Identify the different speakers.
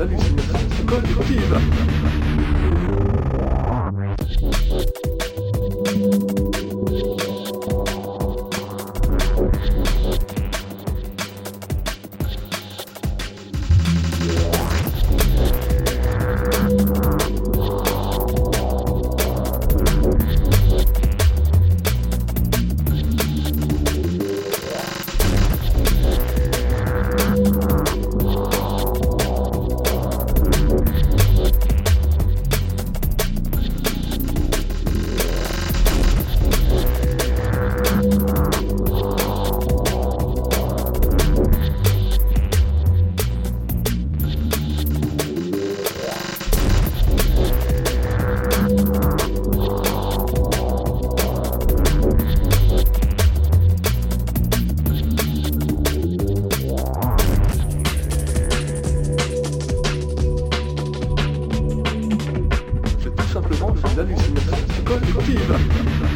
Speaker 1: hallucination collective. C'est tout Tira.